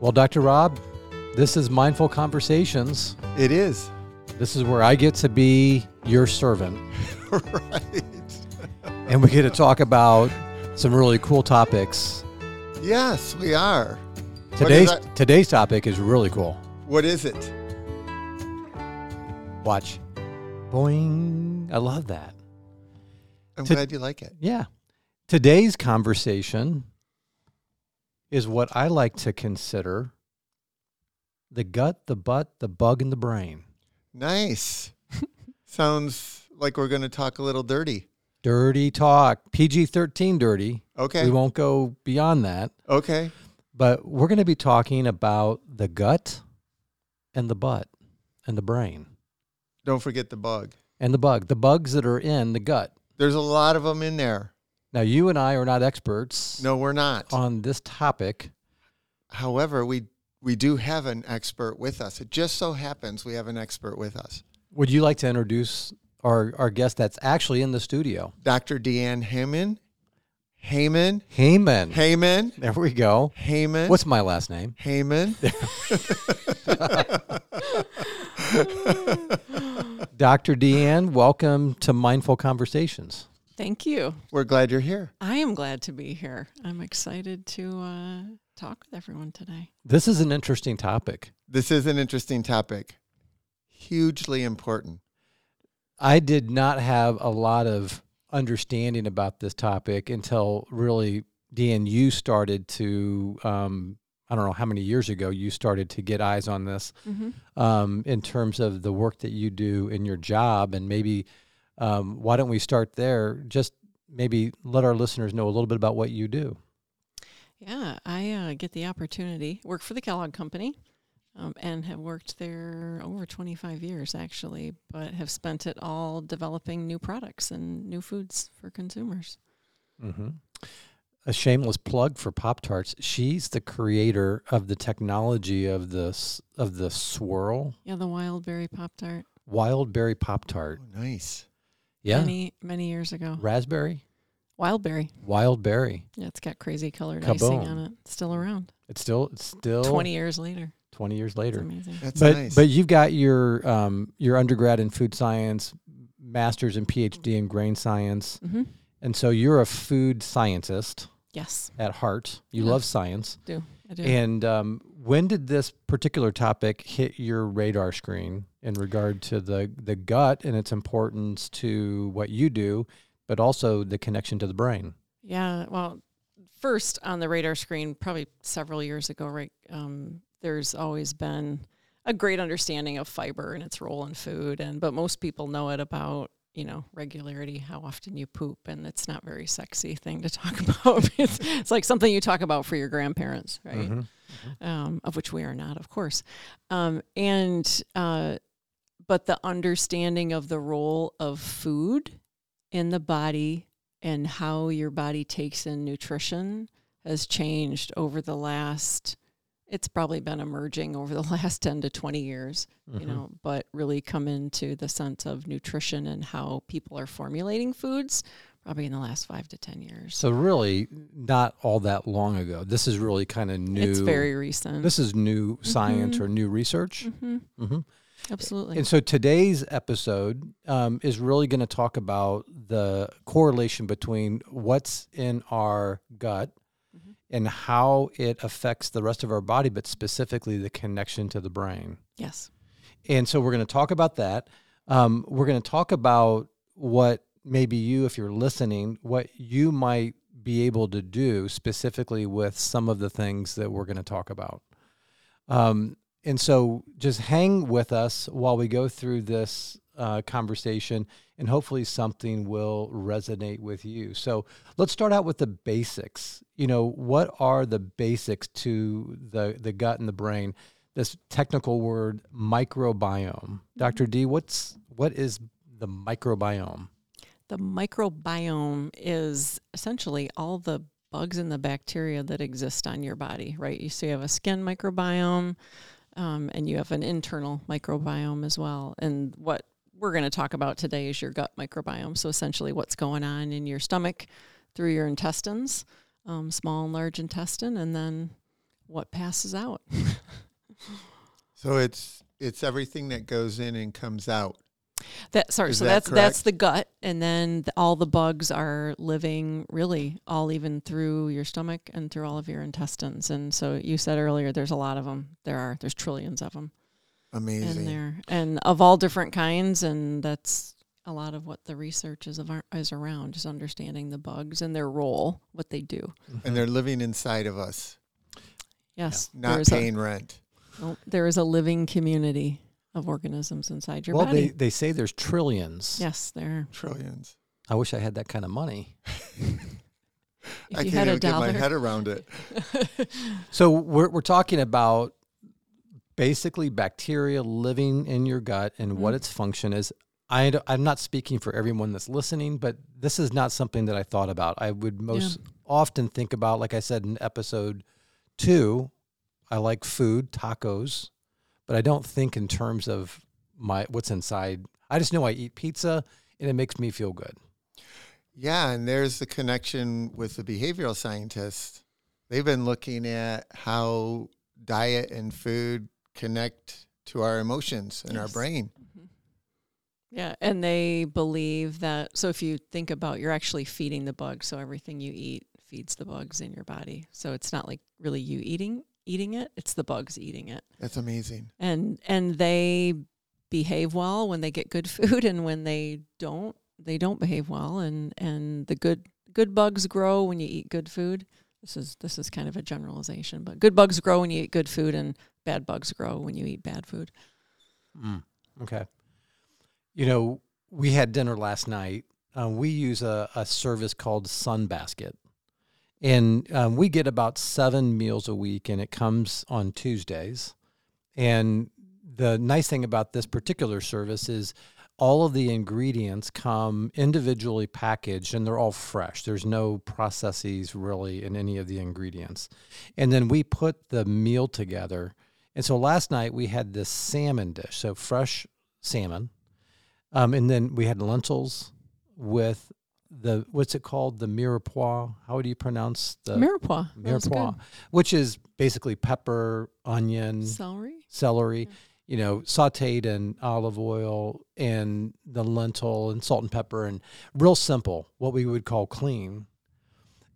Well, Dr. Rob, this is Mindful Conversations. It is. This is where I get to be your servant. right. And we get to talk about some really cool topics. Yes, we are. Today's What is, that? today's topic is really cool. what is it? Watch. Boing. I love that. I'm To- glad you like it. Yeah. Today's conversation is what I like to consider the gut, the butt, the bug, and the brain. Nice. Sounds like we're going to talk a little dirty. Dirty talk, PG 13 dirty. Okay. We won't go beyond that. Okay. But we're going to be talking about the gut and the butt and the brain Don't forget the bug. and the bug, the bugs that are in the gut. There's a lot of them in there. Now, you and I are not experts No, we're not. on this topic. However, we we do have an expert with us. It just so happens we have an expert with us. Would you like to introduce our, our guest that's actually in the studio? Dr. Deanne Heyman. Heyman. Heyman. Heyman. There we go. Heyman. What's my last name? Heyman? Dr. Deanne, welcome to Mindful Conversations. Thank you. We're glad you're here. I am glad to be here. I'm excited to uh, talk with everyone today. This is an interesting topic. This is an interesting topic. Hugely important. I did not have a lot of understanding about this topic until really, Dan, you started to, um, I don't know how many years ago, you started to get eyes on this Mm-hmm. um, in terms of the work that you do in your job. And maybe, um, why don't we start there? Just maybe let our listeners know a little bit about what you do. Yeah, I uh, get the opportunity work for the Kellogg Company, um, and have worked there over 25 years actually, but have spent it all developing new products and new foods for consumers. Mm-hmm. A shameless plug for Pop Tarts. She's the creator of the technology of the of the swirl Yeah, the wild berry pop tart. wild berry Pop Tart. Oh, nice. Yeah, many many years ago. raspberry, Wild berry. wild berry. Yeah, it's got crazy colored icing on it. It's still around. It's still it's still 20 years later. 20 years It's later. amazing. That's But nice. but you've got your um your undergrad in food science, masters and PhD in grain science, hmm and so you're a food scientist Yes, at heart. You Yeah. love science. do I do. And um, when did this particular topic hit your radar screen in regard to the, the gut and its importance to what you do, but also the connection to the brain? Yeah, well, first on the radar screen, probably several years ago, right? Um, there's always been a great understanding of fiber and its role in food, and but most people know it about you know regularity, how often you poop, and it's not very sexy thing to talk about. it's, it's like something you talk about for your grandparents, right? Mhm. um, of which we are not, of course. Um, and uh, but the understanding of the role of food in the body and how your body takes in nutrition has changed over the last. It's probably been emerging over the last ten to twenty years, you Mhm. know, but really come into the sense of nutrition and how people are formulating foods probably in the last five to ten years. So really, not all that long ago. This is really kind of new. it's very recent. This is new science Mhm. or new research. hmm hmm Absolutely. And so today's episode um, is really going to talk about the correlation between what's in our gut Mhm. and how it affects the rest of our body, but specifically the connection to the brain. yes. And so we're going to talk about that. Um, we're going to talk about what maybe you, if you're listening, what you might be able to do specifically with some of the things that we're going to talk about. Um, and so just hang with us while we go through this uh, conversation, and hopefully something will resonate with you. So let's start out with the basics. You know, what are the basics to the, the gut and the brain? This technical word microbiome. Dr. D, what's what is the microbiome? The microbiome is essentially all the bugs and the bacteria that exist on your body, right? You so you have a skin microbiome, um, and you have an internal microbiome as well. And what we're going to talk about today is your gut microbiome. So essentially, what's going on in your stomach through your intestines, um, small and large intestine, and then what passes out. So it's it's everything that goes in and comes out. That sorry, Is so that that's that's the gut, and then the, all the bugs are living really all even through your stomach and through all of your intestines. And so you said earlier, there's a lot of them. There are there's trillions of them in Amazing. there, and of all different kinds. And that's a lot of what the research is of our, is around, is understanding the bugs and their role, what they do. Mm-hmm. And they're living inside of us, Yes, not there's paying rent. A, no, there is a living community of organisms inside your well, body. they, they say there's trillions. yes, there. are. Trillions. I wish I had that kind of money. If I you can't had a even get my head around it. So we're we're talking about basically bacteria living in your gut and what Mhm. its function is. I, am not speaking for everyone that's listening, but this is not something that I thought about. I would most often think about, like I said in episode two, I like food, tacos, but I don't think in terms of my what's inside. I just know I eat pizza and it makes me feel good. Yeah, and there's the connection with the behavioral scientists. They've been looking at how diet and food connect to our emotions and our Yes. brain. Mm-hmm. Yeah, and they believe that. So if you think about, you're actually feeding the bugs. So everything you eat feeds the bugs in your body. So it's not like really you eating eating it; it's the bugs eating it. That's amazing. And and they behave well when they get good food, and when they don't, they don't behave well. And and the good good bugs grow when you eat good food. This is this is kind of a generalization, but good bugs grow when you eat good food, and bad bugs grow when you eat bad food. Mm, okay. You know, we had dinner last night. Uh, we use a, a service called Sunbasket. And um, we get about seven meals a week, and it comes on Tuesdays. And the nice thing about this particular service is all of the ingredients come individually packaged and they're all fresh. There's no processes really in any of the ingredients. And then we put the meal together. And so last night we had this salmon dish, so fresh salmon. Um, and then we had lentils with the, what's it called? The mirepoix. How do you pronounce the Mirepoix, mirepoix? Which is basically pepper, onion. Celery. celery, Yeah. you know, sauteed in olive oil and the lentil and salt and pepper and real simple, what we would call clean.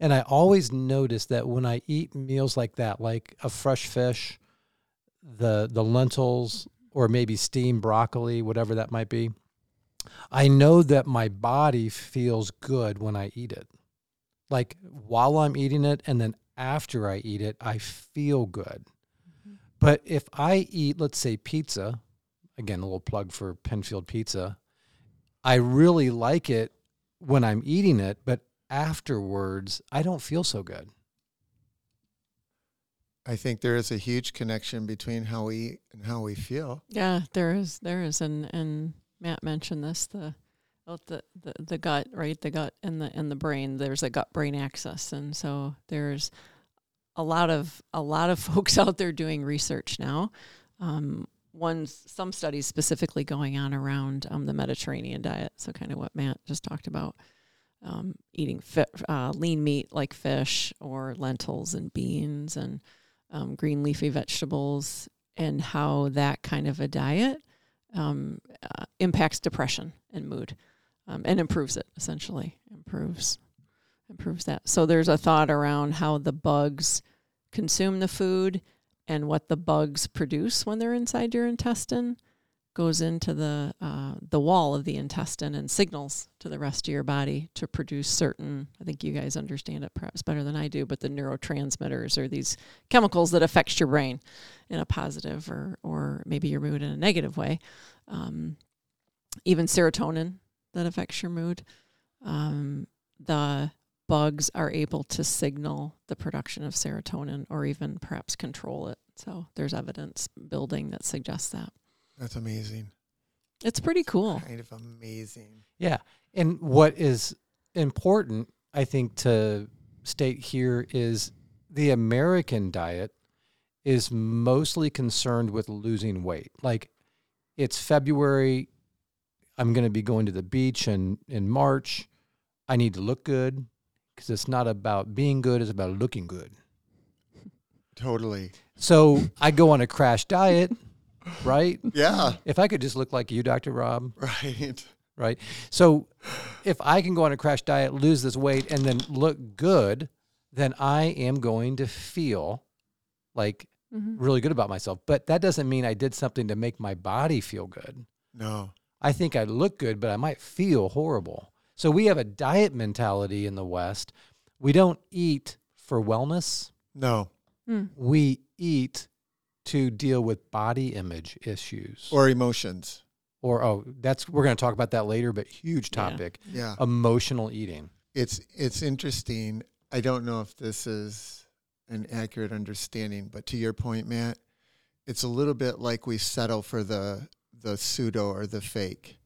And I always notice that when I eat meals like that, like a fresh fish, the the lentils or maybe steamed broccoli, whatever that might be, I know that my body feels good when I eat it. Like while I'm eating it and then after I eat it, I feel good. Mm-hmm. But if I eat, let's say, pizza, again, a little plug for Penfield Pizza, I really like it when I'm eating it, but afterwards, I don't feel so good. I think there is a huge connection between how we eat and how we feel. Yeah, there is, there is, and and Matt mentioned this the, the the the gut, right? The gut and the and the brain. There's a gut brain axis, and so there's a lot of a lot of folks out there doing research now. Um, one some studies specifically going on around um, the Mediterranean diet. So kind of what Matt just talked about. Um, eating fi- uh, lean meat like fish or lentils and beans and um, green leafy vegetables and how that kind of a diet um, uh, impacts depression and mood um, and improves it essentially. Improves improves that. So there's a thought around how the bugs consume the food and what the bugs produce when they're inside your intestine goes into the uh, the wall of the intestine and signals to the rest of your body to produce certain I think you guys understand it perhaps better than I do but the neurotransmitters are these chemicals that affect your brain in a positive or or maybe your mood in a negative way. Um, even serotonin that affects your mood. Um, the bugs are able to signal the production of serotonin or even perhaps control it. So there's evidence building that suggests that That's amazing. it's pretty cool Kind of amazing. Yeah. And what is important, I think, to state here is the American diet is mostly concerned with losing weight. Like it's February. I'm going to be going to the beach in, in March. I need to look good because it's not about being good, it's about looking good. Totally. So I go on a crash diet, right? Yeah. If I could just look like you, Dr. Rob, Right. right? So if I can go on a crash diet, lose this weight, and then look good, then I am going to feel like Mhm. really good about myself. But that doesn't mean I did something to make my body feel good. No. I think I look good, but I might feel horrible. So we have a diet mentality in the West. We don't eat for wellness. No. Mm. We eat to deal with body image issues. Or emotions. or oh, that's we're going to talk about that later, but huge Yeah. topic. Yeah. Emotional eating. It's it's interesting. I don't know if this is an accurate understanding, but to your point, Matt, it's a little bit like we settle for the the pseudo or the fake.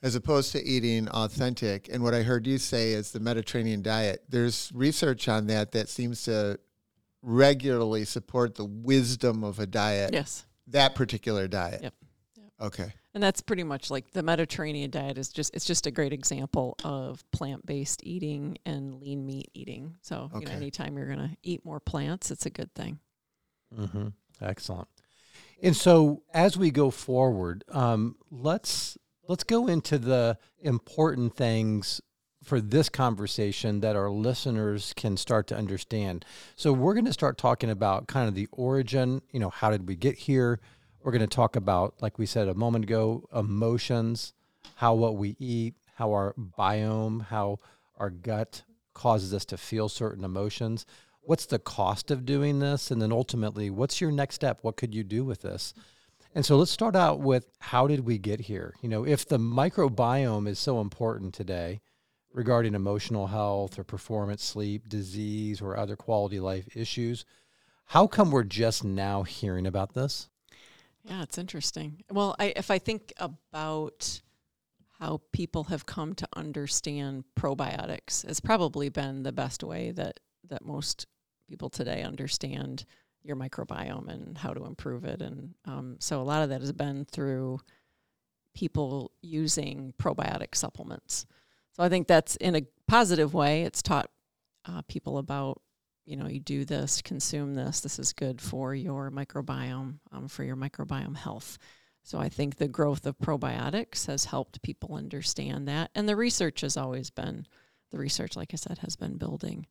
As opposed to eating authentic. And what I heard you say is the Mediterranean diet. There's research on that that seems to regularly support the wisdom of a diet. Yes. That particular diet. Yep. Yep. Okay. And that's pretty much like the Mediterranean diet is just it's just a great example of plant-based eating and lean meat eating. So, you know, anytime you're going to eat more plants, it's a good thing. Mm-hmm. Excellent. And so as we go forward, um, let's let's go into the important things for this conversation that our listeners can start to understand. So we're going to start talking about kind of the origin. You know, how did we get here? We're going to talk about, like we said a moment ago, emotions, how what we eat, how our biome, how our gut causes us to feel certain emotions what's the cost of doing this and then ultimately what's your next step what could you do with this and so let's start out with how did we get here you know if the microbiome is so important today regarding emotional health or performance sleep disease or other quality life issues how come we're just now hearing about this Yeah, it's interesting. Well, I, if I think about how people have come to understand probiotics, it's probably been the best way that that most people today understand your microbiome and how to improve it. And um, so a lot of that has been through people using probiotic supplements. So I think that's in a positive way. It's taught uh, people about you know, you do this, consume this. This is good for your microbiome, um, for your microbiome health. So I think the growth of probiotics has helped people understand that, and the research has always been, the research, like I said, has been building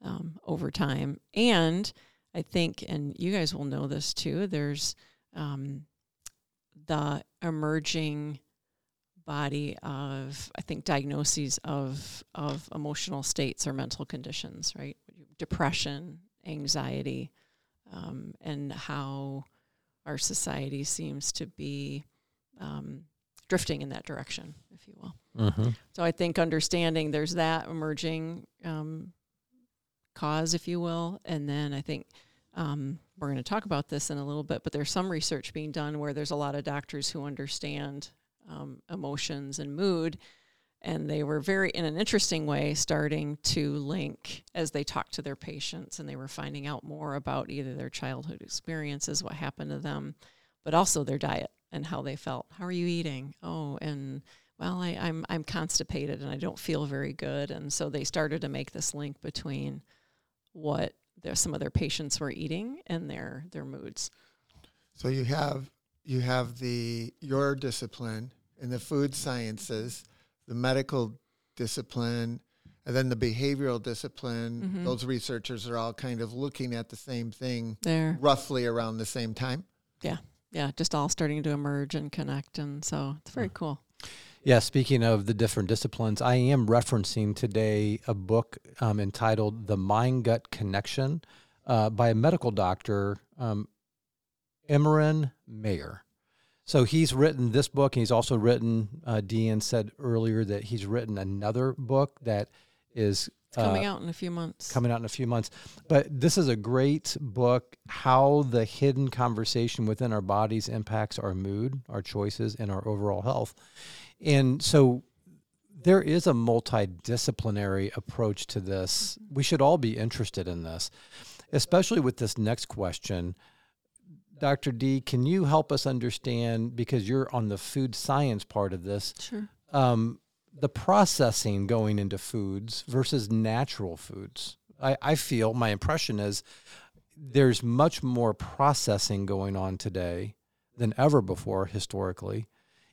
um, over time. And I think, and you guys will know this too. There's um, the emerging body of I think diagnoses of of emotional states or mental conditions, right? Depression, anxiety, um, and how our society seems to be um, drifting in that direction, if you will. mm-hmm. So I think understanding there's that emerging um, cause, if you will, and then I think um, we're going to talk about this in a little bit. But there's some research being done where there's a lot of doctors who understand um, emotions and mood, and they were very, in an interesting way, starting to link as they talked to their patients, and they were finding out more about either their childhood experiences, what happened to them, but also their diet and how they felt. How are you eating? Oh, and well, I, I'm I'm constipated and I don't feel very good, and so they started to make this link between what their, some of their patients were eating and their their moods. So you have you have the your discipline in the food sciences, the medical discipline, and then the behavioral discipline. Mhm. Those researchers are all kind of looking at the same thing There, roughly around the same time. yeah, Yeah, just all starting to emerge and connect, and so it's very cool. Yeah, speaking of the different disciplines, I am referencing today a book um, entitled The Mind Gut Connection uh, by a medical doctor, um, Emeran Mayer. So he's written this book, and he's also written, uh, Dean said earlier that he's written another book that is coming uh, out in a few months. coming out in a few months. But this is a great book how the hidden conversation within our bodies impacts our mood, our choices, and our overall health. And so there is a multidisciplinary approach to this. We should all be interested in this, especially with this next question. Dr. D, can you help us understand, because you're on the food science part of this, Sure. um, the processing going into foods versus natural foods. I, I feel my impression is there's much more processing going on today than ever before historically.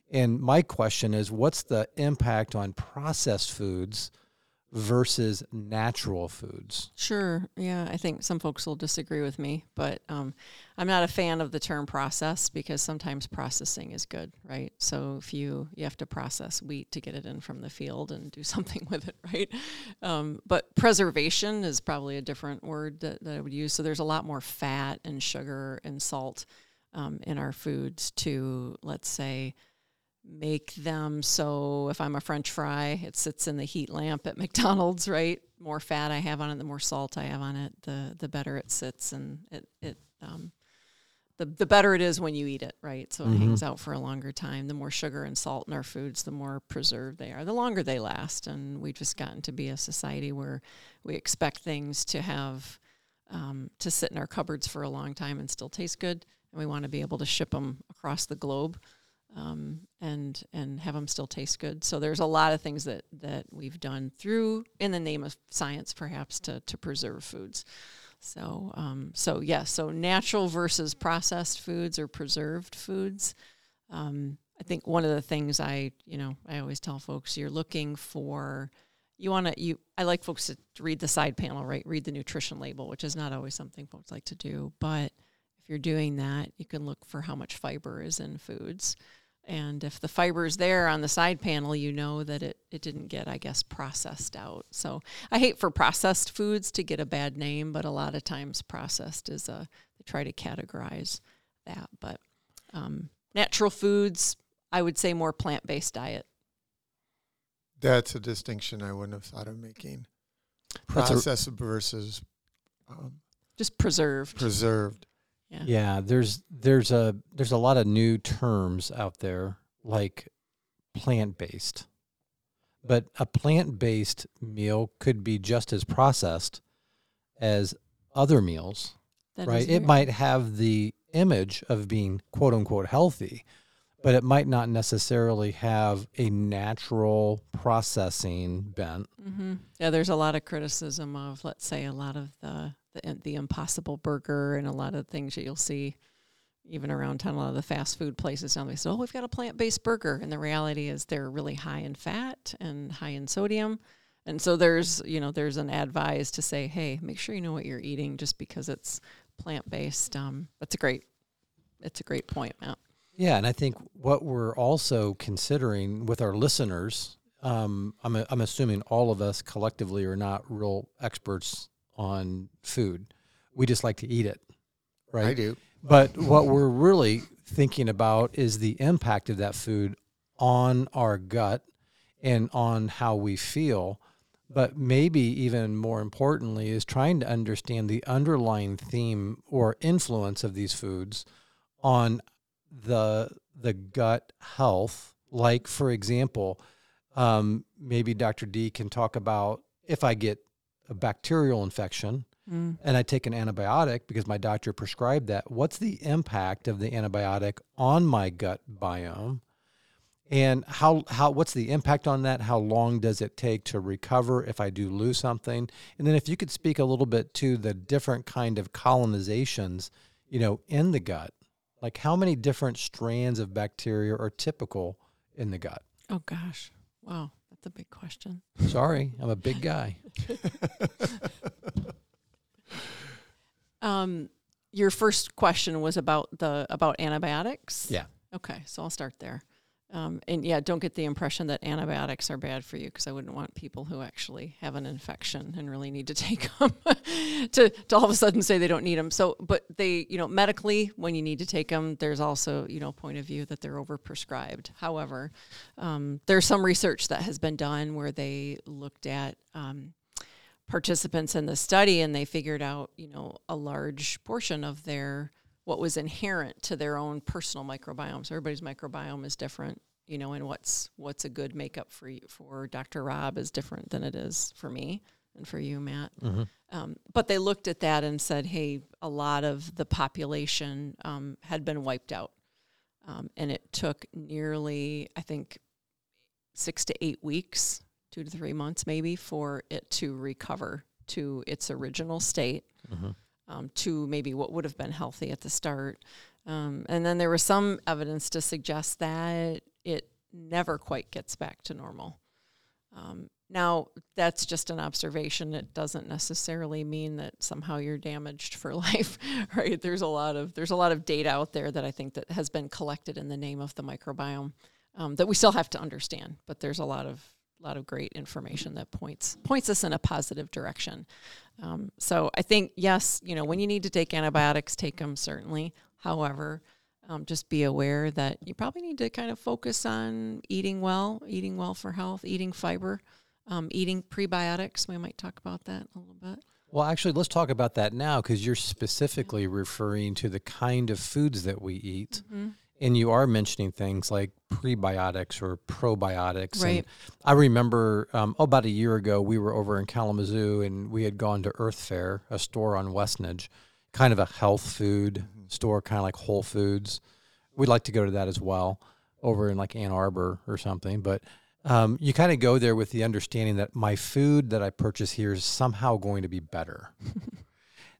And my question is what's the impact on processed foods versus natural foods? Sure. Yeah, I think some folks will disagree with me, but um, I'm not a fan of the term process because sometimes processing is good, right? So if you you have to process wheat to get it in from the field and do something with it, right? Um, but preservation is probably a different word that, that I would use. So there's a lot more fat and sugar and salt um, in our foods to, let's say, make them so if I'm a french fry, it sits in the heat lamp at McDonald's, right? More fat I have on it, the more salt I have on it, the the better it sits and it it um the, the better it is when you eat it, right? So it Mhm. hangs out for a longer time. The more sugar and salt in our foods, the more preserved they are, the longer they last. And we've just gotten to be a society where we expect things to have um, to sit in our cupboards for a long time and still taste good. And we want to be able to ship them across the globe um, and and have them still taste good. So there's a lot of things that that we've done through in the name of science, perhaps to to preserve foods. So um, so yes, so natural versus processed foods or preserved foods. Um, I think one of the things I you know I always tell folks you're looking for you want to you I like folks to read the side panel right read the nutrition label which is not always something folks like to do but if you're doing that you can look for how much fiber is in foods and if the fiber is there on the side panel, you know that it, it didn't get, I guess, processed out. So I hate for processed foods to get a bad name, but a lot of times processed is a, they try to categorize that. But um, natural foods, I would say more plant based diet. That's a distinction I wouldn't have thought of making. That's a- Processed versus um, Just preserved. preserved. Yeah. Yeah, there's there's a there's a lot of new terms out there like plant-based. But a plant-based meal could be just as processed as other meals, That right? It might have the image of being quote unquote healthy, but it might not necessarily have a natural processing bent. Mm-hmm. Yeah, there's a lot of criticism of, let's say, a lot of the the, the Impossible Burger and a lot of things that you'll see even around town. A lot of the fast food places now they say, "Oh, we've got a plant based burger," and the reality is they're really high in fat and high in sodium. And so there's you know there's an advise to say, "Hey, make sure you know what you're eating just because it's plant based." Um, that's a great it's a great point, Matt. Yeah, and I think what we're also considering with our listeners, um, I'm I'm assuming all of us collectively are not real experts on food. We just like to eat it, right? I do. But what we're really thinking about is the impact of that food on our gut and on how we feel. But maybe even more importantly, is trying to understand the underlying theme or influence of these foods on the the gut health. Like, for example, um, maybe Dr. D can talk about if I get a bacterial infection Mm. and I take an antibiotic because my doctor prescribed that, what's the impact of the antibiotic on my gut biome? And how, how what's the impact on that? How long does it take to recover if I do lose something? And then if you could speak a little bit to the different kind of colonizations, you know, in the gut. Like how many different strands of bacteria are typical in the gut? Oh gosh, wow, that's a big question. Sorry, I'm a big guy. Um, your first question was about the about antibiotics. Yeah. Okay, so I'll start there. Um, and yeah, don't get the impression that antibiotics are bad for you because I wouldn't want people who actually have an infection and really need to take them to, to all of a sudden say they don't need them. So, but they, you know, medically, when you need to take them, there's also, you know, point of view that they're overprescribed. However, um, there's some research that has been done where they looked at um, participants in the study and they figured out, you know, a large portion of their what was inherent to their own personal microbiome. So everybody's microbiome is different, you know, and what's what's a good makeup for you, for Dr. Rob is different than it is for me and for you, Matt. Mhm. Um, but they looked at that and said, hey, a lot of the population um, had been wiped out. Um, and it took nearly, I think, six to eight weeks, two to three months maybe, for it to recover to its original state. Mhm. Um, to maybe what would have been healthy at the start. Um, and then there was some evidence to suggest that it never quite gets back to normal. Um, now, that's just an observation. It doesn't necessarily mean that somehow you're damaged for life, right? There's a lot of there's a lot of data out there that I think that has been collected in the name of the microbiome um, that we still have to understand. But there's a lot of lot of great information that points points us in a positive direction. Um, so I think yes, you know, when you need to take antibiotics, take them certainly. However, um, just be aware that you probably need to kind of focus on eating well, eating well for health, eating fiber, um, eating prebiotics. We might talk about that a little bit. Well, actually, let's talk about that now because you're specifically referring to the kind of foods that we eat. Mm-hmm. And you are mentioning things like prebiotics or probiotics. Right. And I remember um, oh, about a year ago, we were over in Kalamazoo and we had gone to Earth Fare, a store on Westnedge, kind of a health food mm-hmm. store, kind of like Whole Foods. We'd like to go to that as well over in like Ann Arbor or something. But um, you kind of go there with the understanding that my food that I purchase here is somehow going to be better.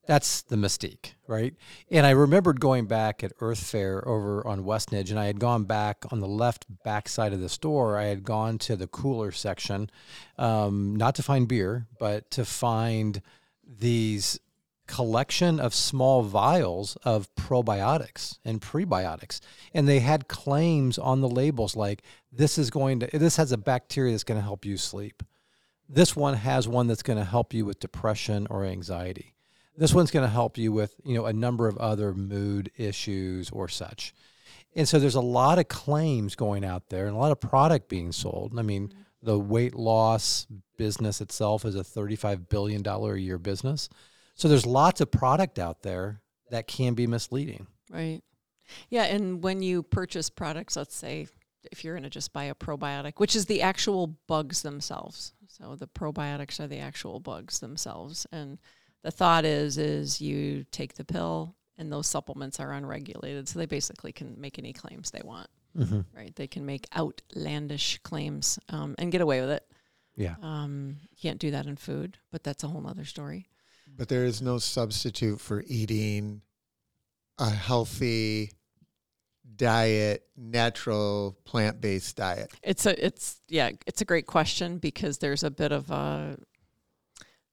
That's the mystique, right? And I remembered going back at Earth Fare over on Westnedge, and I had gone back on the left back side of the store. I had gone to the cooler section, um, not to find beer, but to find these collection of small vials of probiotics and prebiotics and they had claims on the labels like this is going to this has a bacteria that's going to help you sleep this one has one that's going to help you with depression or anxiety this one's going to help you with, you know, a number of other mood issues or such. And so there's a lot of claims going out there and a lot of product being sold. I mean, mm-hmm. the weight loss business itself is a $35 billion a year business. So there's lots of product out there that can be misleading. Right. Yeah. And when you purchase products, let's say if you're going to just buy a probiotic, which is the actual bugs themselves. So the probiotics are the actual bugs themselves. And the thought is is you take the pill and those supplements are unregulated. So they basically can make any claims they want mm-hmm. right? They can make outlandish claims um, and get away with it. Yeah. Um, you can't do that in food but that's a whole other story. But there is no substitute for eating a healthy diet natural plant-based diet. It's a it's yeah it's a great question because there's a bit of a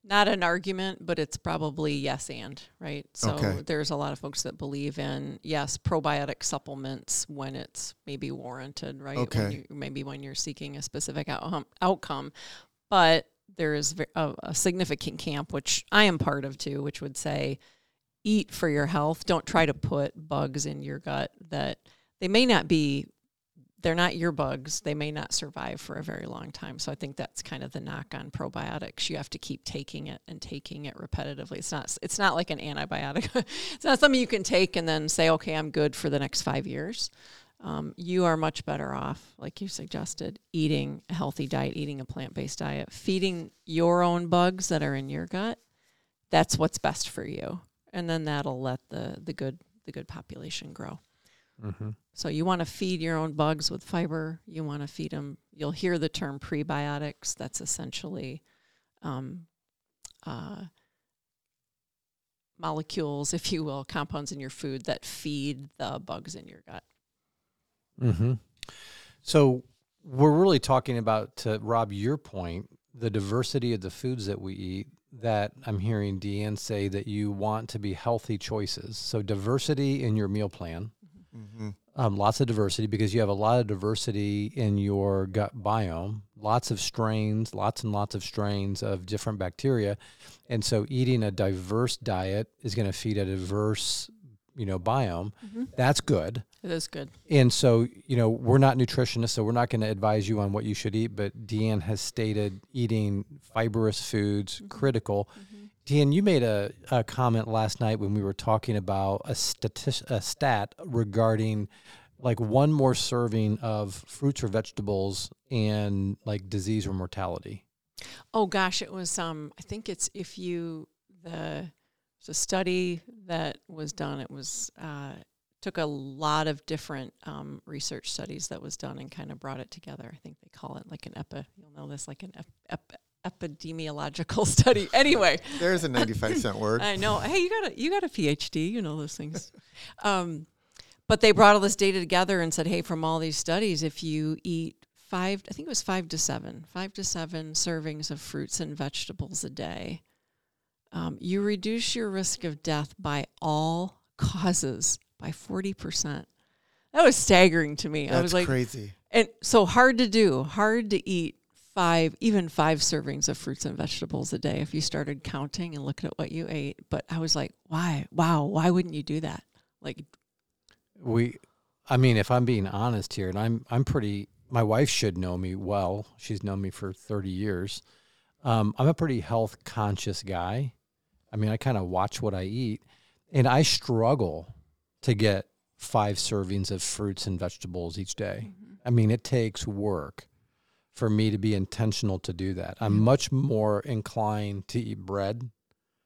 not an argument, but it's probably yes and, right? So okay. there's a lot of folks that believe in yes, probiotic supplements when it's maybe warranted, right? Okay. When you, maybe when you're seeking a specific outcome, um, outcome. But there is a, a significant camp, which I am part of too, which would say eat for your health. Don't try to put bugs in your gut that they may not be they're not your bugs. They may not survive for a very long time. So I think that's kind of the knock on probiotics. You have to keep taking it and taking it repetitively. It's not it's not like an antibiotic. it's not something you can take and then say, okay, I'm good for the next five years. Um, you are much better off, like you suggested, eating a healthy diet, eating a plant based diet, feeding your own bugs that are in your gut. That's what's best for you, and then that'll let the the good the good population grow. Mm-hmm. So you want to feed your own bugs with fiber. You want to feed them. You'll hear the term prebiotics. That's essentially um, uh, molecules, if you will, compounds in your food that feed the bugs in your gut. Mm-hmm. So we're really talking about, to Rob, your point, the diversity of the foods that we eat. That I'm hearing Deanne say that you want to be healthy choices. So diversity in your meal plan. Mm-hmm um, lots of diversity because you have a lot of diversity in your gut biome, lots of strains, lots and lots of strains of different bacteria. And so eating a diverse diet is going to feed a diverse, you know, biome. Mm-hmm. That's good. It is good. And so, you know, we're not nutritionists, so we're not going to advise you on what you should eat, but Deanne has stated eating fibrous foods mm-hmm. critical. Mm-hmm Dan, you made a, a, comment last night when we were talking about a, stati- a stat regarding like one more serving of fruits or vegetables and like disease or mortality. Oh gosh, it was um I think it's if you the a study that was done. It was uh, took a lot of different um, research studies that was done and kind of brought it together. I think they call it like an epi. You'll know this like an ep, ep, epidemiological study. Anyway, There's a 95 cent word. I know. Hey, you got a you got a PhD. You know those things. Um, but they brought all this data together and said, hey, from all these studies, if you eat five, I think it was five to seven, five to seven servings of fruits and vegetables a day, um, you reduce your risk of death by all causes by forty percent. That was staggering to me. That's I was like, crazy. and so hard to do, hard to eat five, even five servings of fruits and vegetables a day if you started counting and looking at what you ate. But I was like, why? Wow, why wouldn't you do that? Like, we i mean if i'm being honest here and i'm i'm pretty my wife should know me well she's known me for 30 years um, i'm a pretty health conscious guy i mean i kind of watch what i eat and i struggle to get five servings of fruits and vegetables each day i mean it takes work for me to be intentional to do that i'm much more inclined to eat bread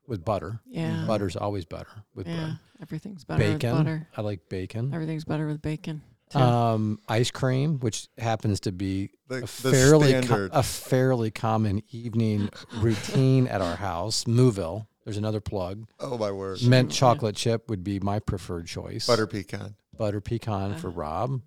with butter yeah, butter's always better with yeah, bread everything's better bacon with butter. i like bacon Everything's better with bacon. Too. um, ice cream, which happens to be The, a fairly co- standard. a fairly common evening routine at our house. Mooville. There's another plug. oh my word. Mint chocolate chip would be my preferred choice. Butter pecan. butter pecan for Uh, Rob.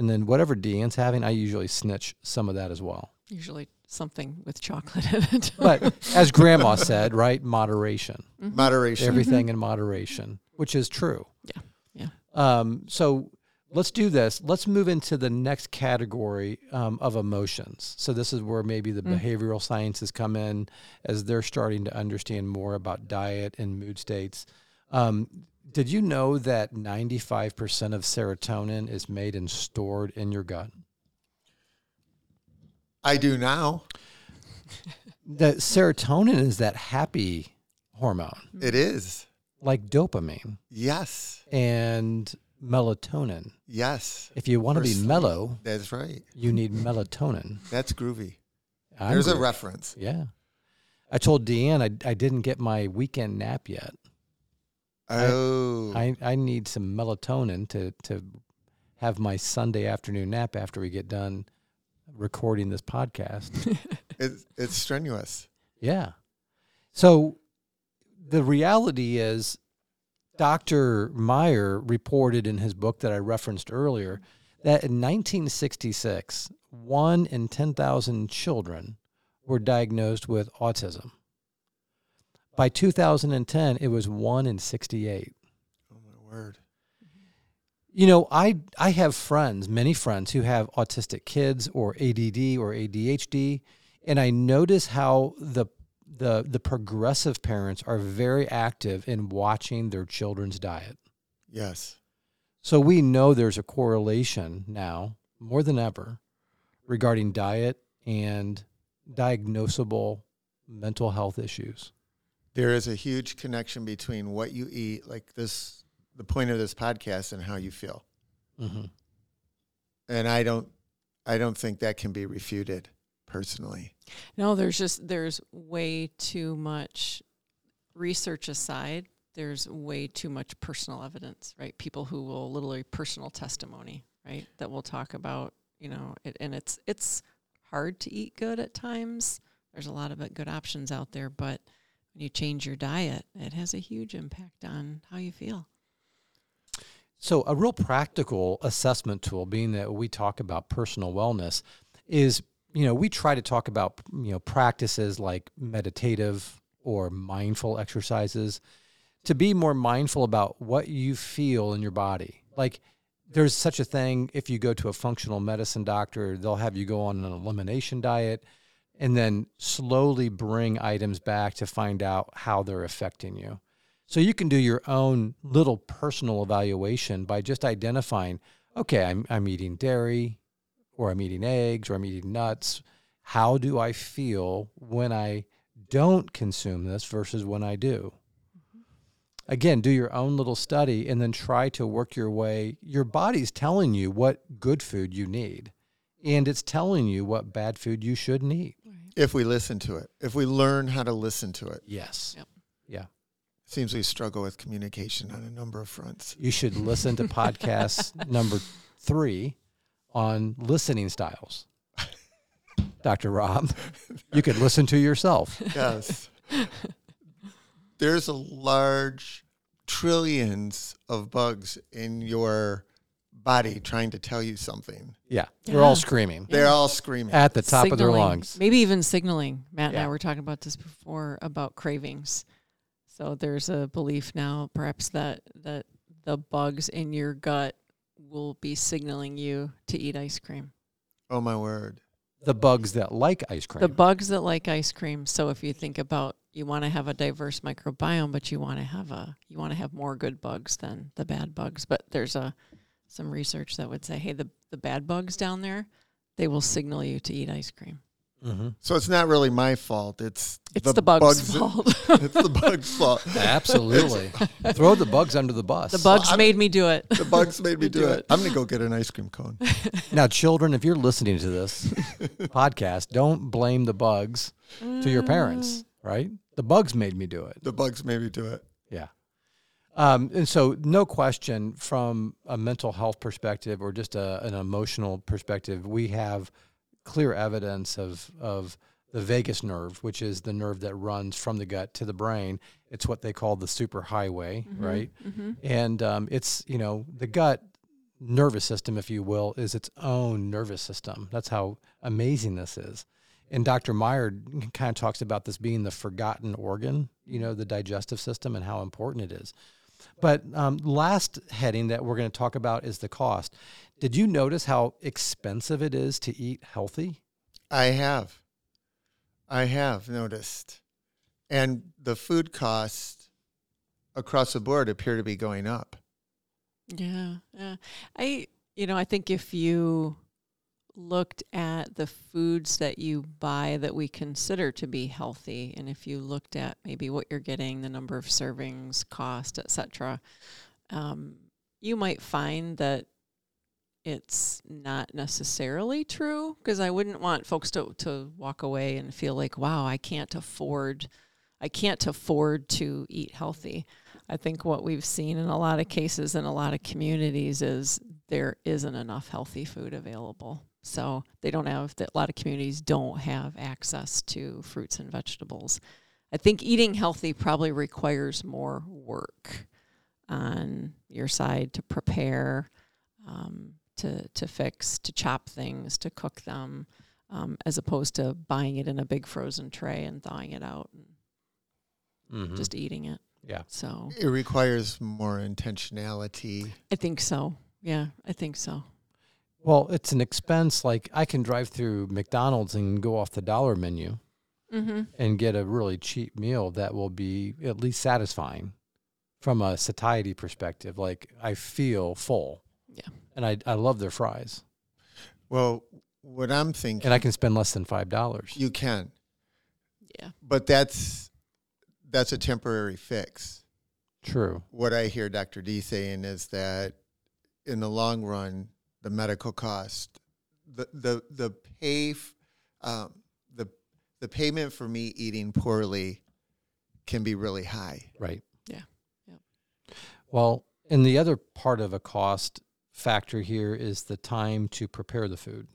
Yeah. And then whatever Deanne's having, I usually snitch some of that as well. Usually something with chocolate in it. But as Grandma said, right, moderation. Mhm. Moderation. Everything in moderation, which is true. Yeah. Yeah. Um, so let's do this. Let's move into the next category um, of emotions. So this is where maybe the Mm. behavioral sciences come in as they're starting to understand more about diet and mood states. Um, did you know that 95% of serotonin is made and stored in your gut? I do now. That serotonin is that happy hormone, It is. like dopamine Yes. and melatonin. Yes. If you want to be sleep. mellow, That's right. you need melatonin. That's groovy. I'm There's a reference. Yeah. I told Deanne I, I didn't get my weekend nap yet. Oh. I, I need some melatonin to, to have my Sunday afternoon nap after we get done recording this podcast. it's, it's strenuous. yeah. So the reality is, Dr. Mayer reported in his book that I referenced earlier that in 1966, one in 10,000 children were diagnosed with autism. By 2010, it was one in 68. Oh my word. You know, I I have friends, many friends who have autistic kids or ADD or ADHD, and I notice how the the the progressive parents are very active in watching their children's diet. Yes. So we know there's a correlation now more than ever regarding diet and diagnosable mental health issues. There is a huge connection between what you eat, like this, the point of this podcast, and how you feel. hmm And I don't, I don't think that can be refuted personally. No, there's just there's way too much research aside. There's way too much personal evidence, right? People who will literally personal testimony, right? That will talk about, you know, it, and it's it's hard to eat good at times. There's a lot of good options out there, but when you change your diet, it has a huge impact on how you feel. So, a real practical assessment tool, being that we talk about personal wellness, is you know we try to talk about you know practices like meditative or mindful exercises to be more mindful about what you feel in your body. Like there's such a thing if you go to a functional medicine doctor, they'll have you go on an elimination diet and then slowly bring items back to find out how they're affecting you. So you can do your own little personal evaluation by just identifying, okay, I'm, I'm eating dairy or I'm eating eggs or I'm eating nuts. How do I feel when I don't consume this versus when I do? Mm-hmm. Again, do your own little study and then try to work your way. Your body's telling you what good food you need, and it's telling you what bad food you shouldn't eat. If we listen to it, if we learn how to listen to it, Yes. Yep. Yeah. seems we struggle with communication on a number of fronts. You should listen to podcast number three on listening styles. Dr. Rob. You could listen to yourself. Yes. There's a large trillions of bugs in your body trying to tell you something. Yeah. They're all Yeah. screaming They're all screaming. at the top of their lungs. Maybe even signaling. Matt and I were talking about this before about cravings. So there's a belief now, perhaps that that the bugs in your gut will be signaling you to eat ice cream. oh my word. The bugs that like ice cream. The bugs that like ice cream. So if you think about you want to have a diverse microbiome, but you want to have a you want to have more good bugs than the bad bugs. But there's a some research that would say, hey, the the bad bugs down there, they will signal you to eat ice cream. hmm So it's not really my fault. It's It's the, bugs', fault. it's the bugs' fault. Absolutely. Throw the bugs under the bus. the bugs I'm- made me do it. The bugs made me do, do it. it. I'm gonna go get an ice cream cone. Now, children, if you're listening to this podcast, don't blame the bugs to your parents, right? The bugs made me do it. The bugs made me do it. Um, and so, no question from a mental health perspective or just a, an emotional perspective, we have clear evidence of, of the vagus nerve, which is the nerve that runs from the gut to the brain. It's what they call the superhighway, right? Mm-hmm. And um, it's, you know, the gut nervous system, if you will, is its own nervous system. That's how amazing this is. And Dr. Mayer kind of talks about this being the forgotten organ, you know, the digestive system and how important it is. But um, last heading that we're going to talk about is the cost. Did you notice how expensive it is to eat healthy? I have. I have noticed. And the food costs across the board appear to be going up. Yeah, yeah. I, you know, I think if you looked at the foods that you buy that we consider to be healthy, and if you looked at maybe what you're getting, the number of servings, cost, etc., um, you might find that it's not necessarily true because I wouldn't want folks to to walk away and feel like, wow, I can't afford, I can't afford to eat healthy. I think what we've seen in a lot of cases in a lot of communities is there isn't enough healthy food available. So they don't have that. A lot of communities don't have access to fruits and vegetables. I think eating healthy probably requires more work on your side to prepare, um, to to fix, to chop things, to cook them, um, as opposed to buying it in a big frozen tray and thawing it out and Mm-hmm. just eating it. yeah. So It requires more intentionality. I think so. Yeah, I think so. Well, it's an expense. Like I can drive through McDonald's and go off the dollar menu Mm-hmm. and get a really cheap meal that will be at least satisfying from a satiety perspective. Like I feel full. Yeah. And I, I love their fries. Well, what I'm thinking, And I can spend less than five dollars. you can, Yeah. but that's that's a temporary fix. True. What I hear Dr. D saying is that in the long run, the medical cost, the the the pay, f- um, the the payment for me eating poorly can be really high. Right. Yeah. Yep. Well, and the other part of a cost factor here is the time to prepare the food.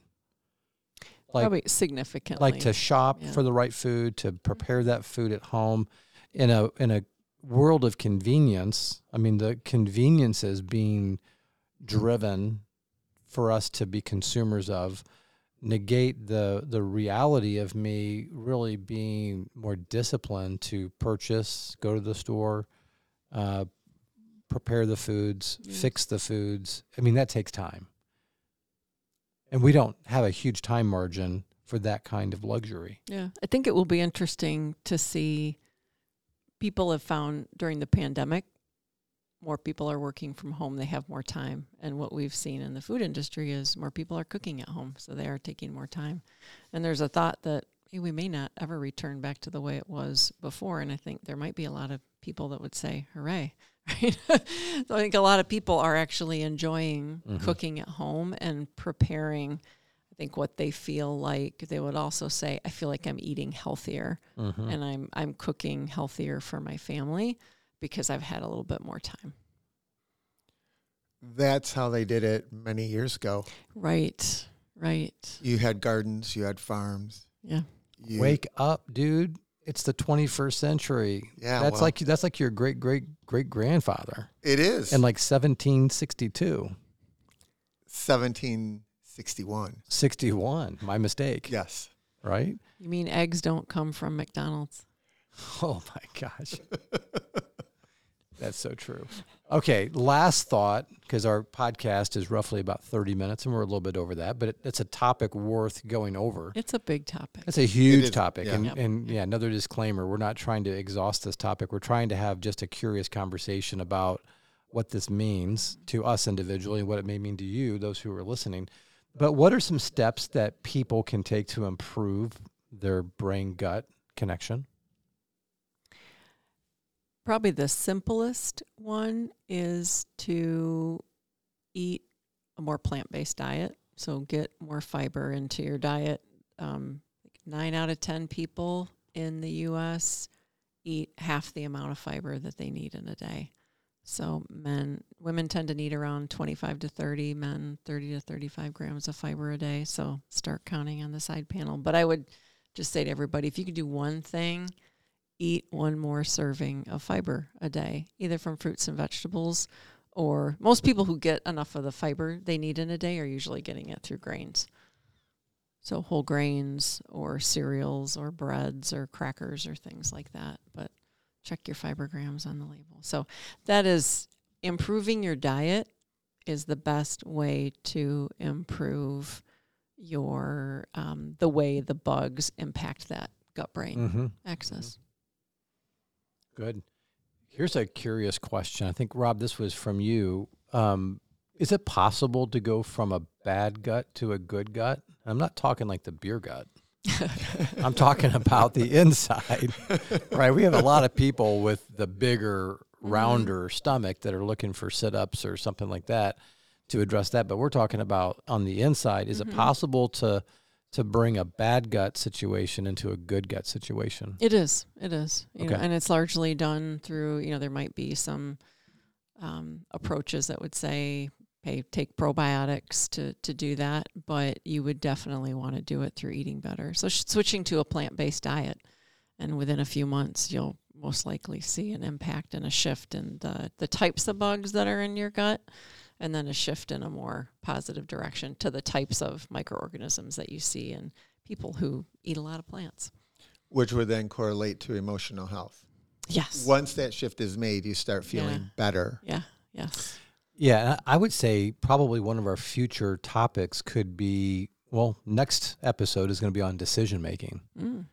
Like Probably significantly. like to shop yeah. for the right food, to prepare that food at home in a in a world of convenience. I mean, the conveniences being driven for us to be consumers of negate the the reality of me really being more disciplined to purchase, go to the store, uh, prepare the foods, Yeah. fix the foods. I mean, that takes time. And we don't have a huge time margin for that kind of luxury. Yeah. I think it will be interesting to see people have found during the pandemic more people are working from home, they have more time. And what we've seen in the food industry is more people are cooking at home, so they are taking more time. And there's a thought that hey, we may not ever return back to the way it was before. And I think there might be a lot of people that would say, hooray. Right. so I think a lot of people are actually enjoying Mhm. cooking at home and preparing. I think what they feel like they would also say, I feel like I'm eating healthier Mm-hmm. and I'm I'm cooking healthier for my family because I've had a little bit more time. That's how they did it many years ago. Right. Right. You had gardens, you had farms. Yeah. You, Wake up, dude. It's the 21st century. Yeah, That's well- like that's like your great great great grandfather It is. in like 1762. 1761. 61. My mistake. Yes. Right? You mean eggs don't come from McDonald's? Oh my gosh. That's so true. Okay, last thought because our podcast is roughly about 30 minutes and we're a little bit over that, but it, it's a topic worth going over. It's a big topic. It's a huge is, topic. yeah. And, Yep. and yeah, another disclaimer we're not trying to exhaust this topic. We're trying to have just a curious conversation about what this means to us individually and what it may mean to you, those who are listening. But what are some steps that people can take to improve their brain gut connection? Probably the simplest one is to eat a more plant based diet. So get more fiber into your diet. Um, nine out of 10 people in the US eat half the amount of fiber that they need in a day. So men, women tend to need around 25 to 30, men 30 to 35 grams of fiber a day. So start counting on the side panel. But I would just say to everybody, if you could do one thing, eat one more serving of fiber a day, either from fruits and vegetables or most people who get enough of the fiber they need in a day are usually getting it through grains. So whole grains or cereals or breads or crackers or things like that. But check your fiber grams on the label. So that is improving your diet is the best way to improve your um, the way the bugs impact that gut brain Mm-hmm. axis. Good. Here's a curious question. I think, Rob, this was from you. Um, is it possible to go from a bad gut to a good gut? I'm not talking like the beer gut. I'm talking about the inside, right? We have a lot of people with the bigger, rounder stomach that are looking for sit ups or something like that to address that. But we're talking about on the inside. Is Mhm. it possible to to bring a bad gut situation into a good gut situation? It is. It is. You know, and it's largely done through, you know, there might be some um, approaches that would say, hey, take probiotics to, to do that, but you would definitely want to do it through eating better. So sh- switching to a plant based diet, and within a few months, you'll most likely see an impact and a shift in the, the types of bugs that are in your gut, and then a shift in a more positive direction to the types of microorganisms that you see in people who eat a lot of plants. Which would then correlate to emotional health. Yes. Once that shift is made, you start feeling Yeah. better. Yeah. Yes. Yeah, I I would say probably one of our future topics could be well, next episode is going to be on decision making. Mm.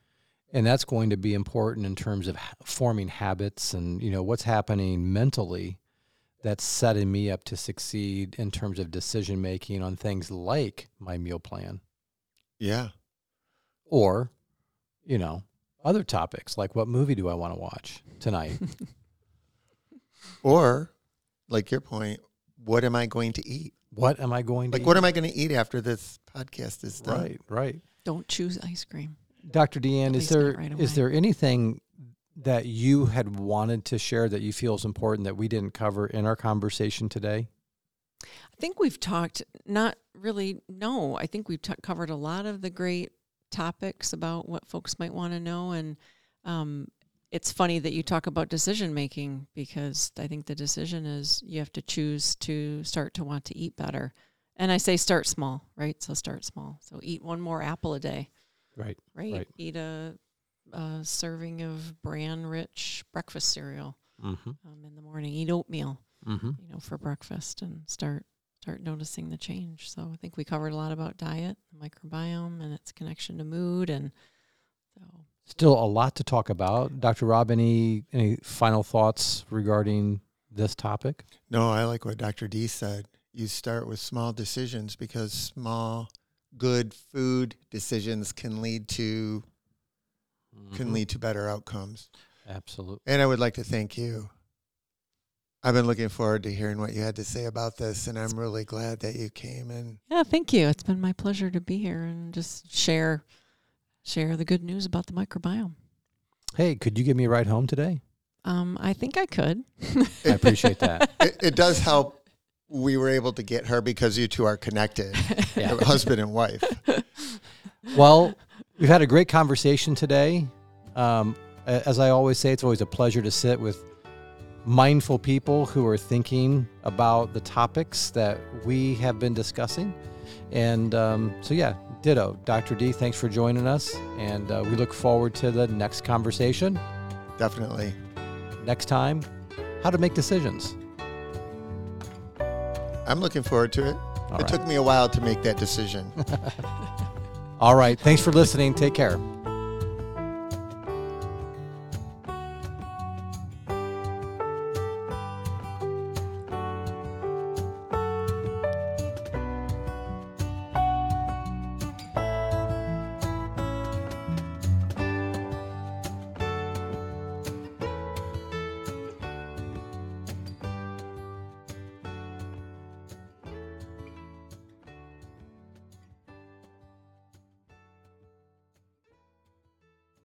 And that's going to be important in terms of forming habits and, you know, what's happening mentally that's setting me up to succeed in terms of decision making on things like my meal plan Yeah. or, you know, other topics like what movie do I want to watch tonight? Or, like your point, what am I going to eat? what am I going to Like, eat? what am I going to eat after this podcast is done? Right, right. Don't choose ice cream. Dr. Deanne, is least there right is there anything that you had wanted to share that you feel is important that we didn't cover in our conversation today? I think we've talked, not really, no, I think we've t- covered a lot of the great topics about what folks might want to know. And um, it's funny that you talk about decision making because I think the decision is you have to choose to start to want to eat better. And I say start small, right? So start small. So eat one more apple a day. Right. right? Right. Eat a, a serving of bran rich breakfast cereal Mm-hmm. um, in the morning. Eat oatmeal, Mm-hmm. you know, for breakfast, and start start noticing the change. So I think we covered a lot about diet, the microbiome, and its connection to mood, and so Still a lot to talk about. Dr. Rob, any any final thoughts regarding this topic? No, I like what Dr. D said. You start with small decisions because small, good food decisions can lead to can lead to better outcomes. Absolutely. And I would like to thank you. I've been looking forward to hearing what you had to say about this, and I'm really glad that you came and yeah, thank you. It's been my pleasure to be here and just share share the good news about the microbiome. Hey, could you give me a ride home today? Um, I think I could. I appreciate that. it, it does help we were able to get her because you two are connected, Yeah. husband and wife. Well, we've had a great conversation today. Um, as I always say, it's always a pleasure to sit with mindful people who are thinking about the topics that we have been discussing. And um, so, yeah, ditto. Dr. D, thanks for joining us. And uh, we look forward to the next conversation. Definitely. Next time, how to make decisions. I'm looking forward to it. All it right. took me a while to make that decision. All right. Thanks for listening. Take care.